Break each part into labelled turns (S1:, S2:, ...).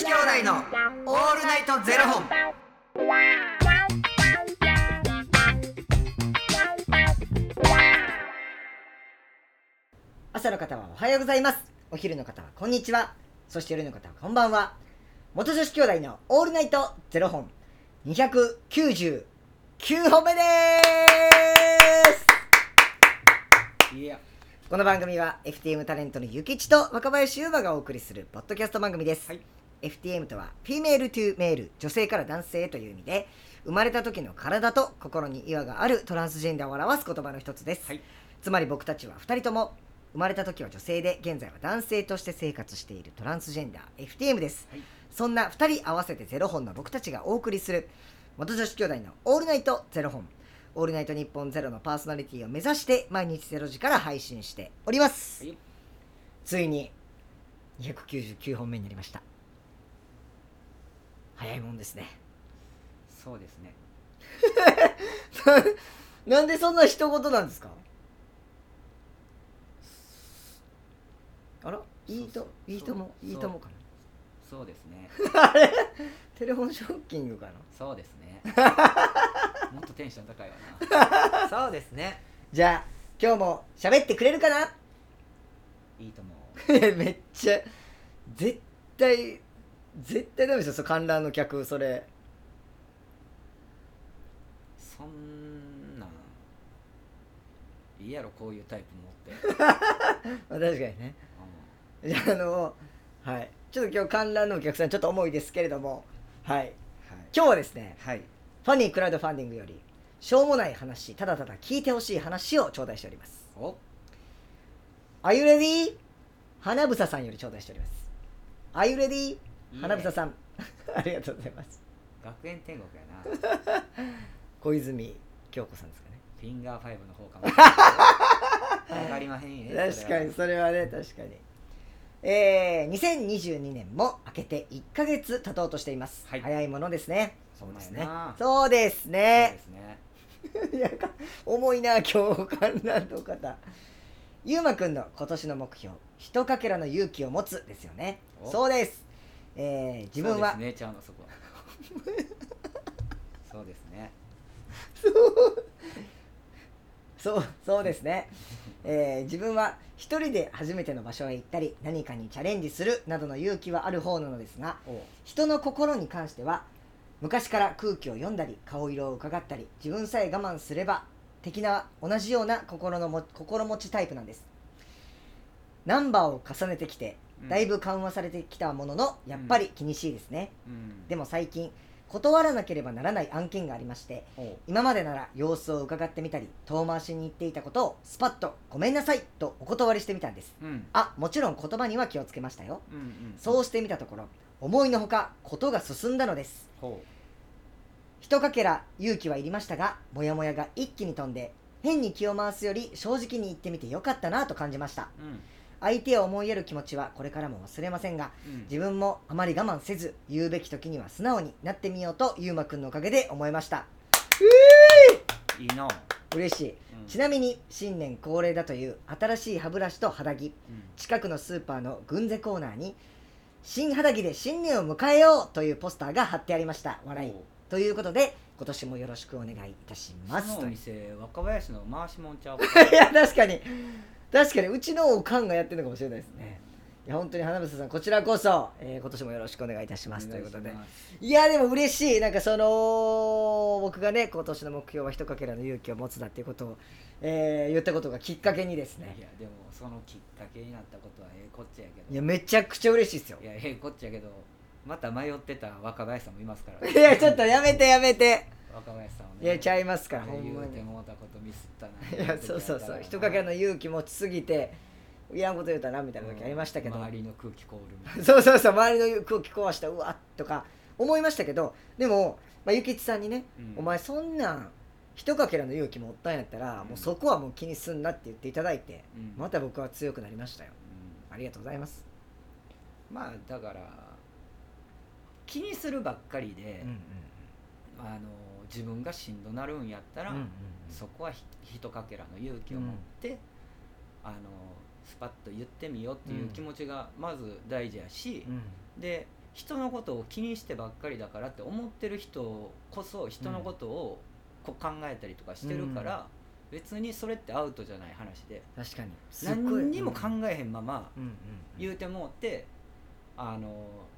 S1: 子兄弟のオールナイトゼロ本。
S2: 朝の方はおはようございます。お昼の方はこんにちは。そして夜の方はこんばんは。元女子兄弟のオールナイトゼロ本。299本目です。
S1: いや、
S2: この番組は FTM タレントのゆきちと若林佑真がお送りするポッドキャスト番組です、
S1: はい
S2: FTM とはフィメールトゥメール女性から男性へという意味で生まれた時の体と心に違和があるトランスジェンダーを表す言葉の一つです、
S1: はい。
S2: つまり僕たちは2人とも生まれた時は女性で現在は男性として生活しているトランスジェンダー FTM です、
S1: はい。
S2: そんな2人合わせてゼロ本の僕たちがお送りする元女子兄弟の「オールナイトゼロ本」「オールナイト日本ゼロのパーソナリティを目指して毎日ゼロ時から配信しております、
S1: はい。
S2: ついに299本目になりました早いもんですね
S1: そうですね。
S2: なんでそんな一言なんですか？あら？いいといいともいいともかな？
S1: そうですね。
S2: テレフォンショッキングかな？
S1: そうですね。もっとテンション高いわな。そうですね。
S2: じゃあ今日も喋ってくれるかな？
S1: いいと思
S2: めっちゃ絶対絶対ダメですよその観覧の客それ
S1: う。そんなん。いいやろ、こういうタイプ持って。
S2: まあ確かにね
S1: う
S2: じゃああのはいちょっと今日観覧のお客さんちょっと重いですけれどもはい
S1: んはい。
S2: 今日はですね
S1: はい。
S2: ファニークラウドファンディングよりしょうもない話ただただ聞いてほしい話を頂戴しております
S1: お。
S2: Are you ready? 花房さんより頂戴しております Are you ready? 花房さん。ありがとうございます。
S1: 学園天国やな。
S2: 小泉今日子さんですかね。
S1: フィンガーファイブの方かも。わかりまへんよ。
S2: 確かにそれは。ね確かに。えー、2022年も明けて1ヶ月経とうとしています、
S1: はい。
S2: 早いものですね。
S1: そうです
S2: ね
S1: ね。
S2: そうです
S1: そう
S2: ね
S1: ですね。
S2: いやか重いな今日観覧の方。ゆうまくんの今年の目標ひとかけらの勇気を持つですよね。
S1: お。
S2: そうです、えー、自分は
S1: そうですね、ちゃうのそこは。そうですね。
S2: そうそうですね、えー自分は一人で初めての場所へ行ったり何かにチャレンジするなどの勇気はある方なのですが人の心に関しては昔から空気を読んだり顔色を伺ったり自分さえ我慢すれば的な同じような心のも心持ちタイプなんですナンバーを重ねてきて
S1: うん
S2: だいぶ緩和されてきたもののやっぱり気にしいですね、
S1: うん。
S2: でも最近断らなければならない案件がありまして今までなら様子を伺ってみたり遠回しに言っていたことをスパッと「ごめんなさい」とお断りしてみたんです
S1: うん。
S2: あもちろん言葉には気をつけましたよ
S1: うんうん。
S2: そうしてみたところ思いのほかことが進んだのです
S1: ほ
S2: 一かけら勇気はいりましたがモヤモヤが一気に飛んで変に気を回すより正直に言ってみてよかったなと感じました
S1: う。うん。
S2: 相手を思いやる気持ちはこれからも忘れませんが
S1: うん。
S2: 自分もあまり我慢せず言うべき時には素直になってみようとゆうまくんのおかげで思いました。
S1: いいな。
S2: 嬉しい。
S1: うん。
S2: ちなみに新年恒例だという新しい歯ブラシと肌着。
S1: うん。
S2: 近くのスーパーの軍勢コーナーに新肌着で新年を迎えようというポスターが貼ってありました。笑い。ということで今年もよろしくお願いいたします。
S1: そのお店、若林の回しもんちゃうか。
S2: いや確かに確かにうちのおかんがやってるのかもしれないですね。いや本当に花房さんこちらこそ、えー今年もよろしくお願いいたします。ということで。
S1: い
S2: やでも嬉しい。なんかその僕がね今年の目標は一かけらの勇気を持つだっていうことを、えー言ったことがきっかけにですね。
S1: いや、でも、そのきっかけになったことはええこっちゃけど。
S2: いやめちゃくちゃ嬉しいですよ。
S1: いや、ええこっちゃけど、また迷ってた若林さんもいますから。
S2: いやちょっとやめてやめて。
S1: 若林さんをね。
S2: いやちゃいますからほん
S1: 言うてもうたことミスったな。
S2: いやそうそうそう。一かけらの勇気持ちすぎていらんこと言うたなみたいな時ありましたけど、
S1: 周りの空気凍るみたいな。
S2: そうそうそう周りの空気壊したうわっとか思いましたけど。でも、まあ、ゆきちさんにね、
S1: うん。
S2: お前そんなん一かけらの勇気持ったんやったら、
S1: うん。
S2: もうそこはもう気にすんなって言っていただいて、
S1: うん。
S2: また僕は強くなりましたよ。
S1: うん。
S2: ありがとうございます、
S1: まあだから気にするばっかりで、あの自分がしんどなるんやったら、
S2: うんうんうん。
S1: そこはひひとかけらの勇気を持って、あのスパッと言ってみようっていう気持ちがまず大事やし、
S2: うん。
S1: で人のことを気にしてばっかりだからって思ってる人こそ人のことをこう考えたりとかしてるから、別にそれってアウトじゃない話で
S2: 確かに。
S1: 何にも考えへんまま
S2: うん。うん
S1: 言うてもってあの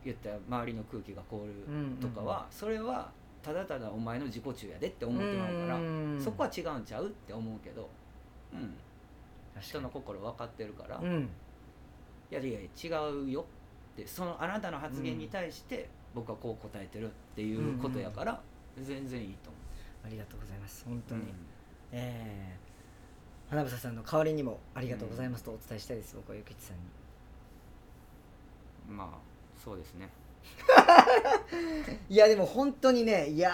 S1: 言ったら周りの空気が凍る
S2: うん
S1: とかはそれはただただお前の自己中やでって思ってまうから
S2: うん
S1: そこは違うんちゃうって思うけど、うん、人の心分かってるから、い
S2: うん。
S1: やいや違うよってそのあなたの発言に対して僕はこう答えてるっていうことやから、全然いいと思
S2: ありがとうございます本
S1: う、
S2: 当に、えー花房さんの代わりにもありがとうございますとお伝えしたいです、僕はゆきちさんに。
S1: うんまあそうですね。
S2: いやでも本当にねいや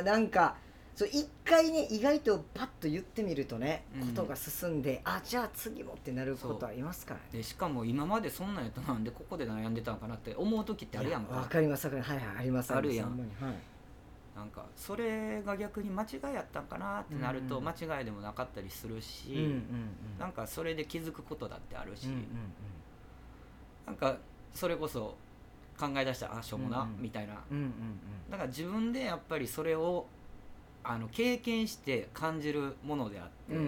S2: ーなんかそう一回ね意外とパッと言ってみるとね、
S1: うん。
S2: ことが進んであじゃあ次もってなることありますからね。
S1: でしかも今までそんなんやったらなんでここで悩んでたんかなって思う時ってあるやんか。
S2: いわかりますわかります。はいはいあります
S1: あるやん。
S2: ります。ほまにはい。
S1: なんかそれが逆に間違いやったんかなってなると
S2: うん
S1: 間違いでもなかったりするし、
S2: うんうんうん。
S1: なんかそれで気づくことだってあるし、
S2: うんうん
S1: なんかそれこそ考え出したらあしょうもな、
S2: うんうん。
S1: みたいな。
S2: うんうんうん。
S1: だから自分でやっぱりそれをあの経験して感じるものであって、
S2: うんうん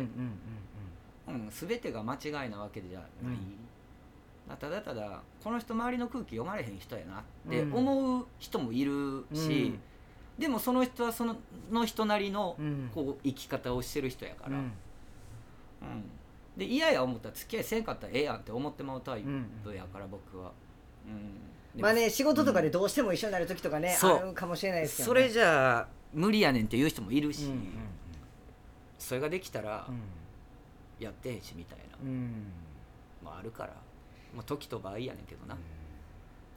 S2: うん
S1: うん。全てが間違いなわけじゃない、
S2: うん。
S1: ただただこの人周りの空気読まれへん人やなって
S2: うん。
S1: 思う人もいるし、でもその人はそのの人なりの
S2: うんうん。
S1: こう生き方をしてる人やから、
S2: うん。
S1: うんで嫌や思ったら付き合いせんかったらええやんって思ってまうタイ
S2: うん
S1: プやから僕は、うん、
S2: まあね仕事とかでどうしても一緒になる時とかね、
S1: そう。
S2: あるかもしれないですけど、
S1: そ
S2: ね、
S1: れじゃあ無理やねんっていう人もいるし、
S2: うんうん
S1: それができたら
S2: うん。
S1: やってへんしみたいな、
S2: うん。
S1: まあ、あるから、まあ、時と場合やねんけどな、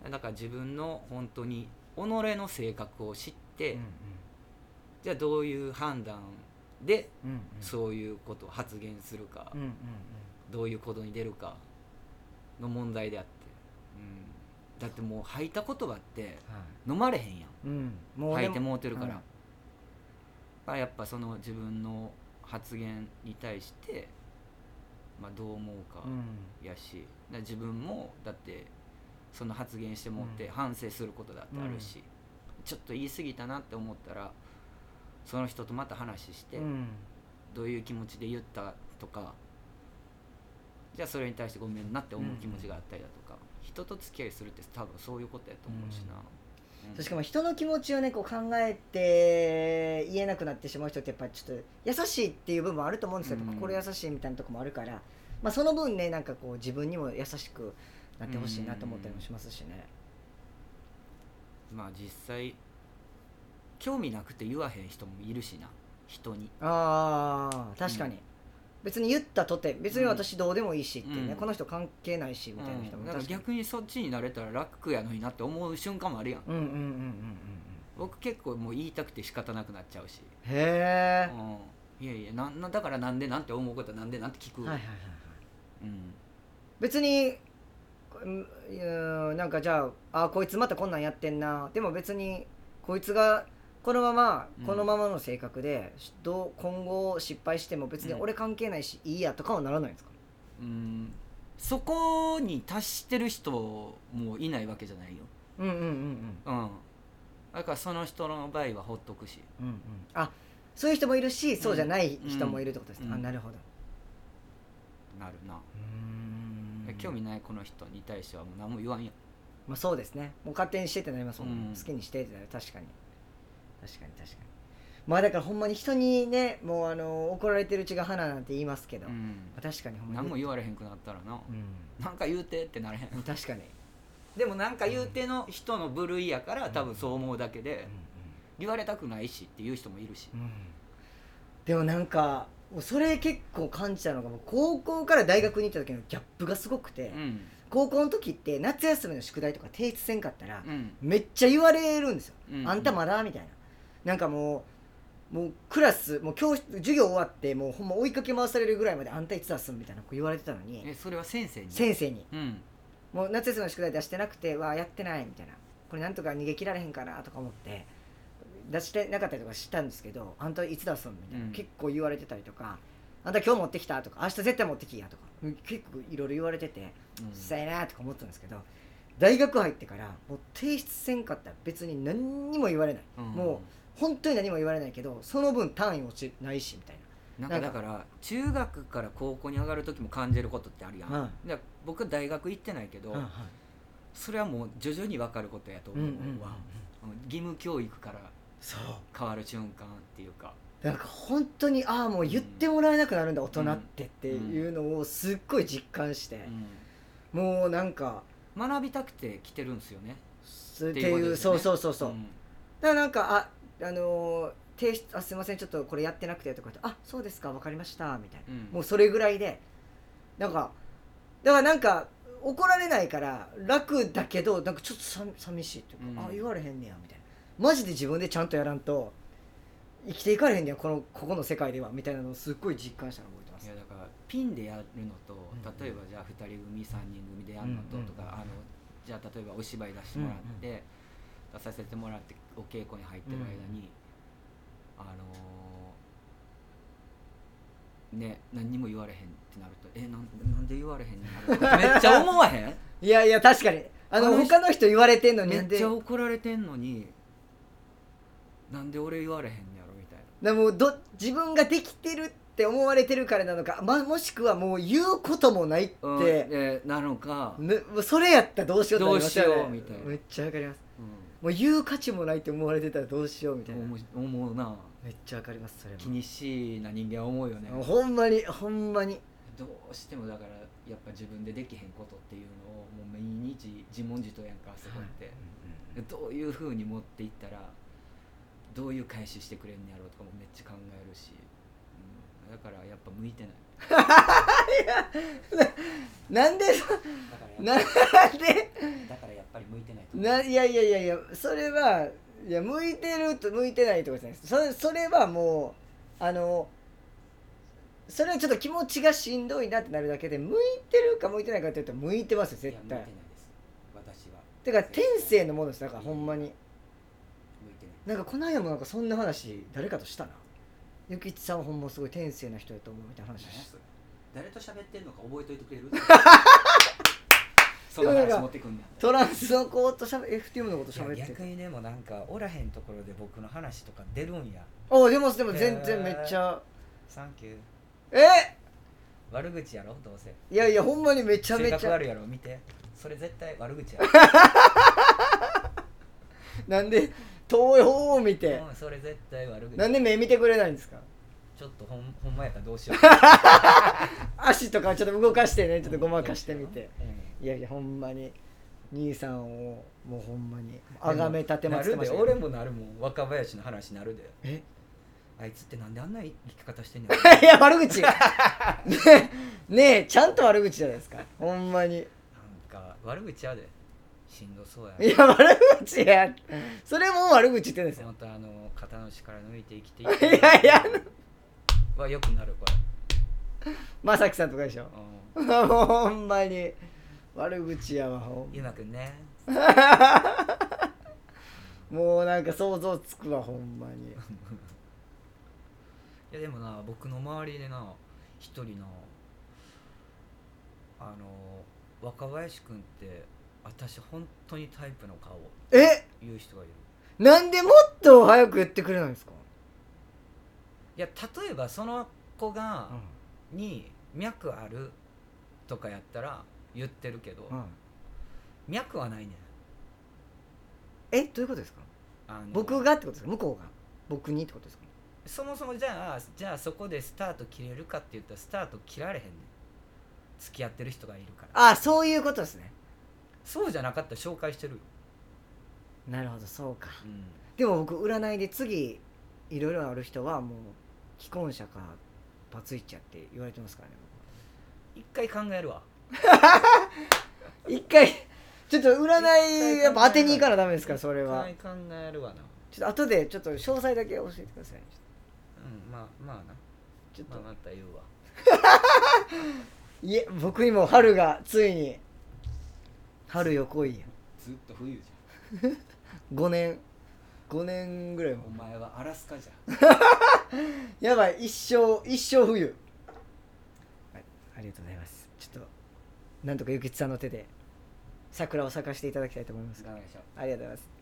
S1: だから自分の本当に己の性格を知って、
S2: うん。
S1: じゃあどういう判断で
S2: うんうん。
S1: そういうことを発言するか、
S2: うんうん
S1: どういう行動に出るかの問題であって、うん、だってもう吐いた言葉って
S2: は
S1: 飲まれへんやん。
S2: いうん。も
S1: 吐いてもうてるから、
S2: うん。
S1: やっぱその自分の発言に対して、まあ、どう思うか
S2: うん。
S1: やし、だから自分もだってその発言してもって
S2: うん。
S1: 反省することだってあるし、ちょっと言い過ぎたなって思ったらその人とまた話して、
S2: うん。
S1: どういう気持ちで言ったとかじゃあそれに対してごめんなって思う気持ちがあったりだとか、人と付き合いするって多分そういうことやと思うしな、うん。
S2: しかも人の気持ちをねこう考えて言えなくなってしまう人ってやっぱりちょっと優しいっていう部分もあると思うんですよ、
S1: うん。
S2: 心優しいみたいなとこもあるから、まあ、その分ねなんかこう自分にも優しくなってほしいなと思ったりもしますしね、
S1: まあ実際興味なくて言わへん人もいるしな。人に。
S2: ああ確かに、
S1: うん。
S2: 別に言ったとて別に私どうでもいいしってね、
S1: うん。
S2: この人関係ないしみたいな人
S1: うん。だから逆にそっちになれたら楽やのになって思う瞬間もあるやん。
S2: うんうんうんうんうんうん。
S1: 僕結構もう言いたくて仕方なくなっちゃうし、
S2: へえ、
S1: うん、いやいやなだからなんでなんて思うことはなんでなんて聞く、
S2: はいはいはいはい。
S1: うん。
S2: 別になんかじゃああこいつまたこんなんやってんな。でも別にこいつがこのまま
S1: うん。
S2: このままの性格で、しどう今後失敗しても別に
S1: うん。
S2: 俺関係ないし、いいやとかはならないんですか？
S1: うん。そこに達してる人もいないわけじゃないよ、
S2: うんうんうんうん。
S1: うん、だからその人の場合はほっとくし。
S2: うんうん。あそういう人もいるしそうじゃない人もいるってことですね、
S1: うん。
S2: あなるほど。
S1: なるな、
S2: うん。
S1: 興味ないこの人に対してはもう何も言わんよ。
S2: まあそうですね。もう勝手にしてってなりますもん。ね、
S1: うん。
S2: 好きにしてってなる。確かに確かに確かに。まあだからほんまに人にねもうあの怒られてるうちが花なんて言いますけど、ま
S1: うん。
S2: あ確かにほんまに。
S1: 何も言われへんくなったらな、
S2: うん。
S1: なんか言うてってなれへん。
S2: 確かに、
S1: でもなんか言うての人の部類やから多分そう思うだけで
S2: う
S1: 言われたくないしっていう人もいるし。
S2: んうん。でもなんかもうそれ結構感じたのがもう高校から大学に行った時のギャップがすごくて、
S1: うん。
S2: 高校の時って夏休みの宿題とか提出せんかったら、
S1: うん。
S2: めっちゃ言われるんですよ、
S1: うん。
S2: あんたまだみたいななんかもうもうクラスもう教室授業終わってもうほんま追いかけ回されるぐらいまであんたいつ出すんみたいなこう言われてたのに。
S1: えそれは先生に？
S2: 先生に。
S1: うん。
S2: もう夏休みの宿題出してなくてわあやってないみたいな。これなんとか逃げ切られへんかなとか思って出してなかったりとかしたんですけどあんたいつ出すんみたいな、
S1: うん。
S2: 結構言われてたりとかあんた今日持ってきたとか明日絶対持ってきやとか結構いろいろ言われてて
S1: う
S2: っさいなとか思ってたんですけど大学入ってからもう提出せんかったら別に何にも言われない。
S1: うん。
S2: も本当に何も言われないけどその分単位落ちないしみたい
S1: な。んかだから中学から高校に上がる時も感じることってあるやん、僕大学行ってないけど、
S2: な、
S1: それはもう徐々に分かることやと
S2: うん
S1: 思
S2: うんうん
S1: うわ、義務教育から変わる瞬間っていうか。
S2: なんか本当にああもう言ってもらえなくなるんだ大人ってっていうのをすっごい実感して、もうなんか。
S1: 学びたくて来てるんですよね。
S2: すって
S1: いうね。
S2: そうそうそうそう、
S1: ん。
S2: だからなんかああのー提出あすいませんちょっとこれやってなくてとか言ってあそうですかわかりましたみたいな、
S1: うん。
S2: もうそれぐらいでなんかだからなんか怒られないから楽だけどなんかちょっとさ寂しいっていうか、
S1: うん。
S2: あ言われへんねやみたいな。マジで自分でちゃんとやらんと生きていかれへんねやこのここの世界ではみたいなのをすっごい実感したの覚えてます。
S1: いやだからピンでやるのと
S2: うん。
S1: 例えばじゃあ2人組3人組でやるのと
S2: うん。
S1: とか、あのじゃあ例えばお芝居出してもらって、出させてもらってお稽古に入ってる間に、あのーね何にも言われへんってなるとえなんなんで言われへんのやろめっちゃ思わへん？
S2: いやいや確かに。あの
S1: あの人
S2: 他の人言われてんのに。
S1: めっちゃ怒られてんのになんで俺言われへんのやろみたいな。
S2: でもど自分ができてるって思われてるからなのか、ま、もしくはもう言うこともないって、
S1: うんでなのか、
S2: ねそれやったらどうしようってなりますよね。
S1: どうしようみたいな。
S2: めっちゃわかります。
S1: う
S2: もう言う価値もないって思われてたらどうしようみたい
S1: ん、
S2: な。
S1: 思うな。
S2: めっちゃわかりますそれも。
S1: 気にしいな人間は思うよね。
S2: ほんまにほんまに。
S1: どうしてもだからやっぱ自分でできへんことっていうのをもう毎日自問自答やんかそこって、でどういうふうに持っていったらどういう返ししてくれんのやろうとかもめっちゃ考えるし、うん、だからやっぱ向いてない。
S2: なんでなんで？
S1: だからやっぱり向いてないと
S2: ないやいやいやいやそれはいや向いてると向いてないとかじゃないです。それそれはもうあのそれはちょっと気持ちがしんどいなってなるだけで向いてるか向いてないかって言うと向いてますよ絶対。
S1: 向いてないです。私は。
S2: てか天性のものです。だからほんまに。
S1: 向いてない。
S2: なんかこの間もなんかそんな話誰かとしたなゆきちさんはほんますごい天性な人やと思うみたいな話。し
S1: 何やそれ？誰と喋ってんのか覚えといてくれる？その話持ってくんねん
S2: トランスの子としゃべ FTM のことしゃべって
S3: 逆にでもなんかおらへんところで僕の話とか出るんや。
S2: おでもでも全然めっちゃ。
S3: サンキュー。
S2: え？
S3: 悪口やろ？どうせ。
S2: いやいやほんまにめちゃめちゃ。
S3: 性格悪いやろ？見て。それ絶対悪口やろ。
S2: なんで遠い方を見て。
S3: うんそれ絶対悪口
S2: なんで目見てくれないんですか？
S3: ちょっとほんほんまやったらどうしよう。
S2: 足とかちょっと動かしてね。ちょっとごまかしてみて。
S3: うん。
S2: いやいやほんまに。兄さんをもうほんまにあがめ立てまつってましたけど。
S3: なるで俺もなるもん若林の話なるで。
S2: え？
S3: あいつってなんであんな生き方してんねん。
S2: いや悪口。ねえねえちゃんと悪口じゃないですか。ほんまに。
S3: なんか悪口やでしんどそうや
S2: いや悪口やそれも悪口ってんですよ。
S3: 本当あの肩の力抜いて生きてい
S2: いやいや
S3: はよくなるこ
S2: まさきさんとかでしょ。
S3: れ、うん、
S2: もうほんまに。悪口やわほん
S3: ゆうまくんね。
S2: もうなんか想像つくわほんまに。
S3: いやでもな僕の周りでな一人なあの若林くんって私本当にタイプの顔を
S2: え？
S3: 言う人がいる。
S2: なんでもっと早く言ってくれないんですか、
S3: いや例えばその子が、に脈あるとかやったら言ってるけど、
S2: うん。
S3: 脈はないねん。
S2: え？どういうことですか？
S3: あの
S2: 僕がってことですか？向こうが？僕にってことですか？
S3: そもそもじゃあじゃあそこでスタート切れるかって言ったらスタート切られへんねん。付き合ってる人がいるから。
S2: あそういうことですね
S3: そうじゃなかったら紹介してるよ、
S2: なるほどそうか。
S3: うん。
S2: でも僕占いで次いろいろある人はもう既婚者かバツイチやって言われてますからね
S3: 一回考えるわ。
S2: 僕一回ちょっと占いやっぱ当てに行かなダメですからそれは。
S3: 一回考えるわな。
S2: ちょっと後でちょっと詳細だけ教えてください
S3: うんまあまあな。
S2: ちょっと。
S3: まあまた言うわ。
S2: いえ僕にも春がついに春よ来いよ
S1: ずっと冬じ
S2: 5年。5年ぐらいも。
S1: ゃんお前はアラスカじゃん。
S2: やばい。一生一生冬、はい、ありがとうございます。ちょっとなんとかゆきつさんの手で桜を咲かせていただきたいと思いますありがとうございます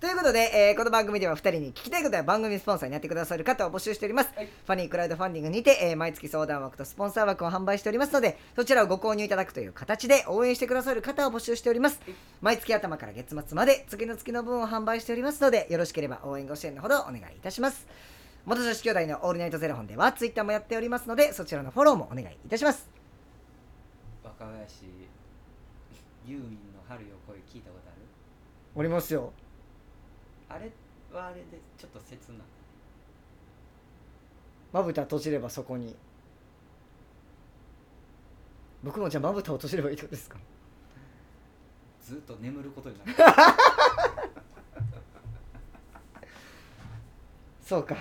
S2: ということで、えーこの番組では2人に聞きたいことや番組スポンサーになってくださる方を募集しております、
S1: はい。
S2: ファニークラウドファンディングにて、えー毎月相談枠とスポンサー枠を販売しておりますのでそちらをご購入いただくという形で応援してくださる方を募集しております。毎月頭から月末まで次の月の分を販売しておりますのでよろしければ応援ご支援のほどお願いいたします。元女子兄弟のオールナイトゼロ本ではツイッターもやっておりますのでそちらのフォローもお願いいたします。
S1: 若林ユーミンの春よ声聞いたことある？
S2: おりますよ
S1: あれはあれでちょっと切な。
S2: まぶた閉じればそこに。僕もじゃあまぶたを閉じればいいってことですか？
S1: ずっと眠ることになる。
S2: そうか。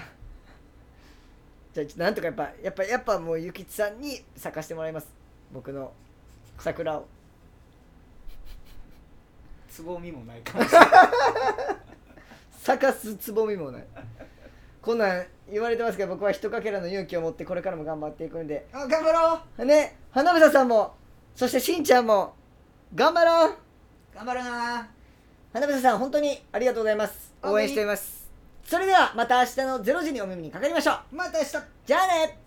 S2: じゃあなんとかやっぱやっぱやっぱもうゆきちさんに咲かしてもらいます。僕の桜を。
S1: つぼみもないかもしれない
S2: 咲かすつぼみもない。こんなん言われてますけど僕は一かけらの勇気を持ってこれからも頑張っていくんで。
S1: あ頑張ろう。
S2: ね花房さんもそしてしんちゃんも頑張ろう。
S1: 頑張るな。
S2: 花房さん本当にありがとうございます。応援しています。それではまた明日の0時にお耳にかかりましょう。
S1: また明日。
S2: じゃあね